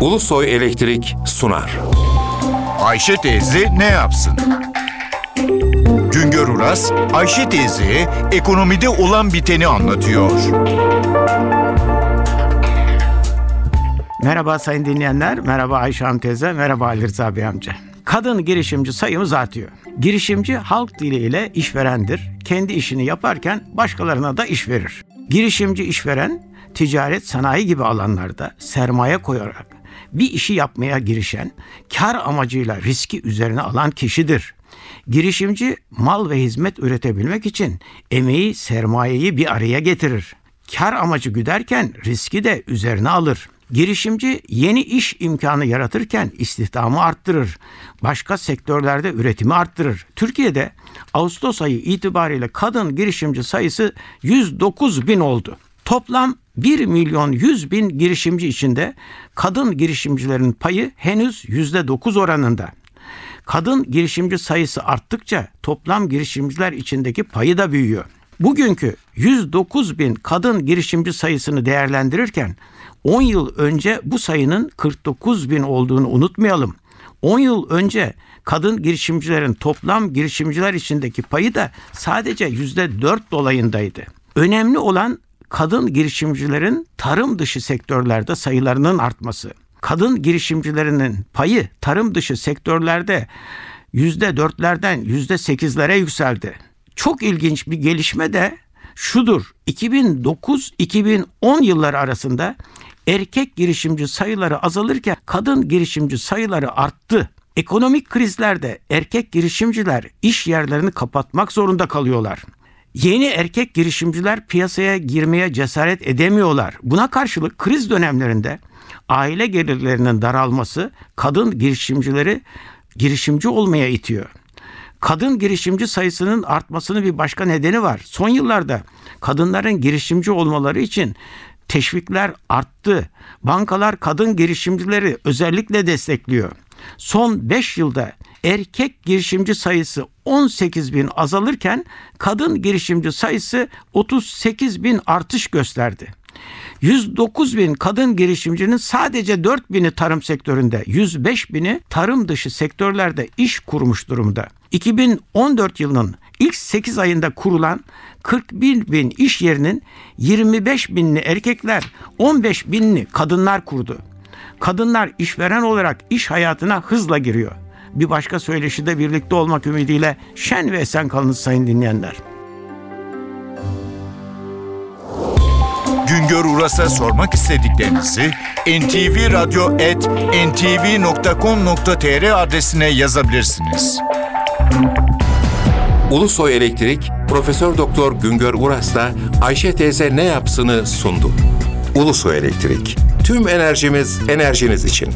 Ulusoy Elektrik sunar. Ayşe teyze ne yapsın? Güngör Uras, Ayşe teyze ekonomide olan biteni anlatıyor. Merhaba sayın dinleyenler, merhaba Ayşe Hanım teyze, merhaba Ali Rıza Bey amca. Kadın girişimci sayımız artıyor. Girişimci halk diliyle işverendir. Kendi işini yaparken başkalarına da iş verir. Girişimci işveren ticaret, sanayi gibi alanlarda sermaye koyarak bir işi yapmaya girişen, kar amacıyla riski üzerine alan kişidir. Girişimci mal ve hizmet üretebilmek için emeği, sermayeyi bir araya getirir. Kar amacı güderken riski de üzerine alır. Girişimci yeni iş imkanı yaratırken istihdamı arttırır. Başka sektörlerde üretimi arttırır. Türkiye'de Ağustos ayı itibariyle kadın girişimci sayısı 109 bin oldu. Toplam 1 milyon 100 bin girişimci içinde kadın girişimcilerin payı henüz %9 oranında. Kadın girişimci sayısı arttıkça toplam girişimciler içindeki payı da büyüyor. Bugünkü 109 bin kadın girişimci sayısını değerlendirirken 10 yıl önce bu sayının 49 bin olduğunu unutmayalım. 10 yıl önce kadın girişimcilerin toplam girişimciler içindeki payı da sadece %4 dolayındaydı. Önemli olan kadın girişimcilerin tarım dışı sektörlerde sayılarının artması. Kadın girişimcilerinin payı tarım dışı sektörlerde %4'lerden %8'lere yükseldi. Çok ilginç bir gelişme de şudur. 2009-2010 yılları arasında erkek girişimci sayıları azalırken kadın girişimci sayıları arttı. Ekonomik krizlerde erkek girişimciler iş yerlerini kapatmak zorunda kalıyorlar. Yeni erkek girişimciler piyasaya girmeye cesaret edemiyorlar. Buna karşılık kriz dönemlerinde aile gelirlerinin daralması kadın girişimcileri girişimci olmaya itiyor. Kadın girişimci sayısının artmasının bir başka nedeni var. Son yıllarda kadınların girişimci olmaları için teşvikler arttı. Bankalar kadın girişimcileri özellikle destekliyor. Son 5 yılda erkek girişimci sayısı 18 bin azalırken kadın girişimci sayısı 38 bin artış gösterdi. 109 bin kadın girişimcinin sadece 4 bini tarım sektöründe, 105 bini tarım dışı sektörlerde iş kurmuş durumda. 2014 yılının ilk 8 ayında kurulan 41 bin iş yerinin 25 binini erkekler, 15 binini kadınlar kurdu. Kadınlar işveren olarak iş hayatına hızla giriyor. Bir başka söyleşide birlikte olmak ümidiyle şen ve esen kalınız sayın dinleyenler. Güngör Uras'a sormak istediklerinizi ntvradio.ntv.com.tr adresine yazabilirsiniz. Ulusoy Elektrik Profesör Doktor Güngör Uras'la Ayşe teyze ne yapsını sundu. Ulusoy Elektrik. Tüm enerjimiz enerjiniz için.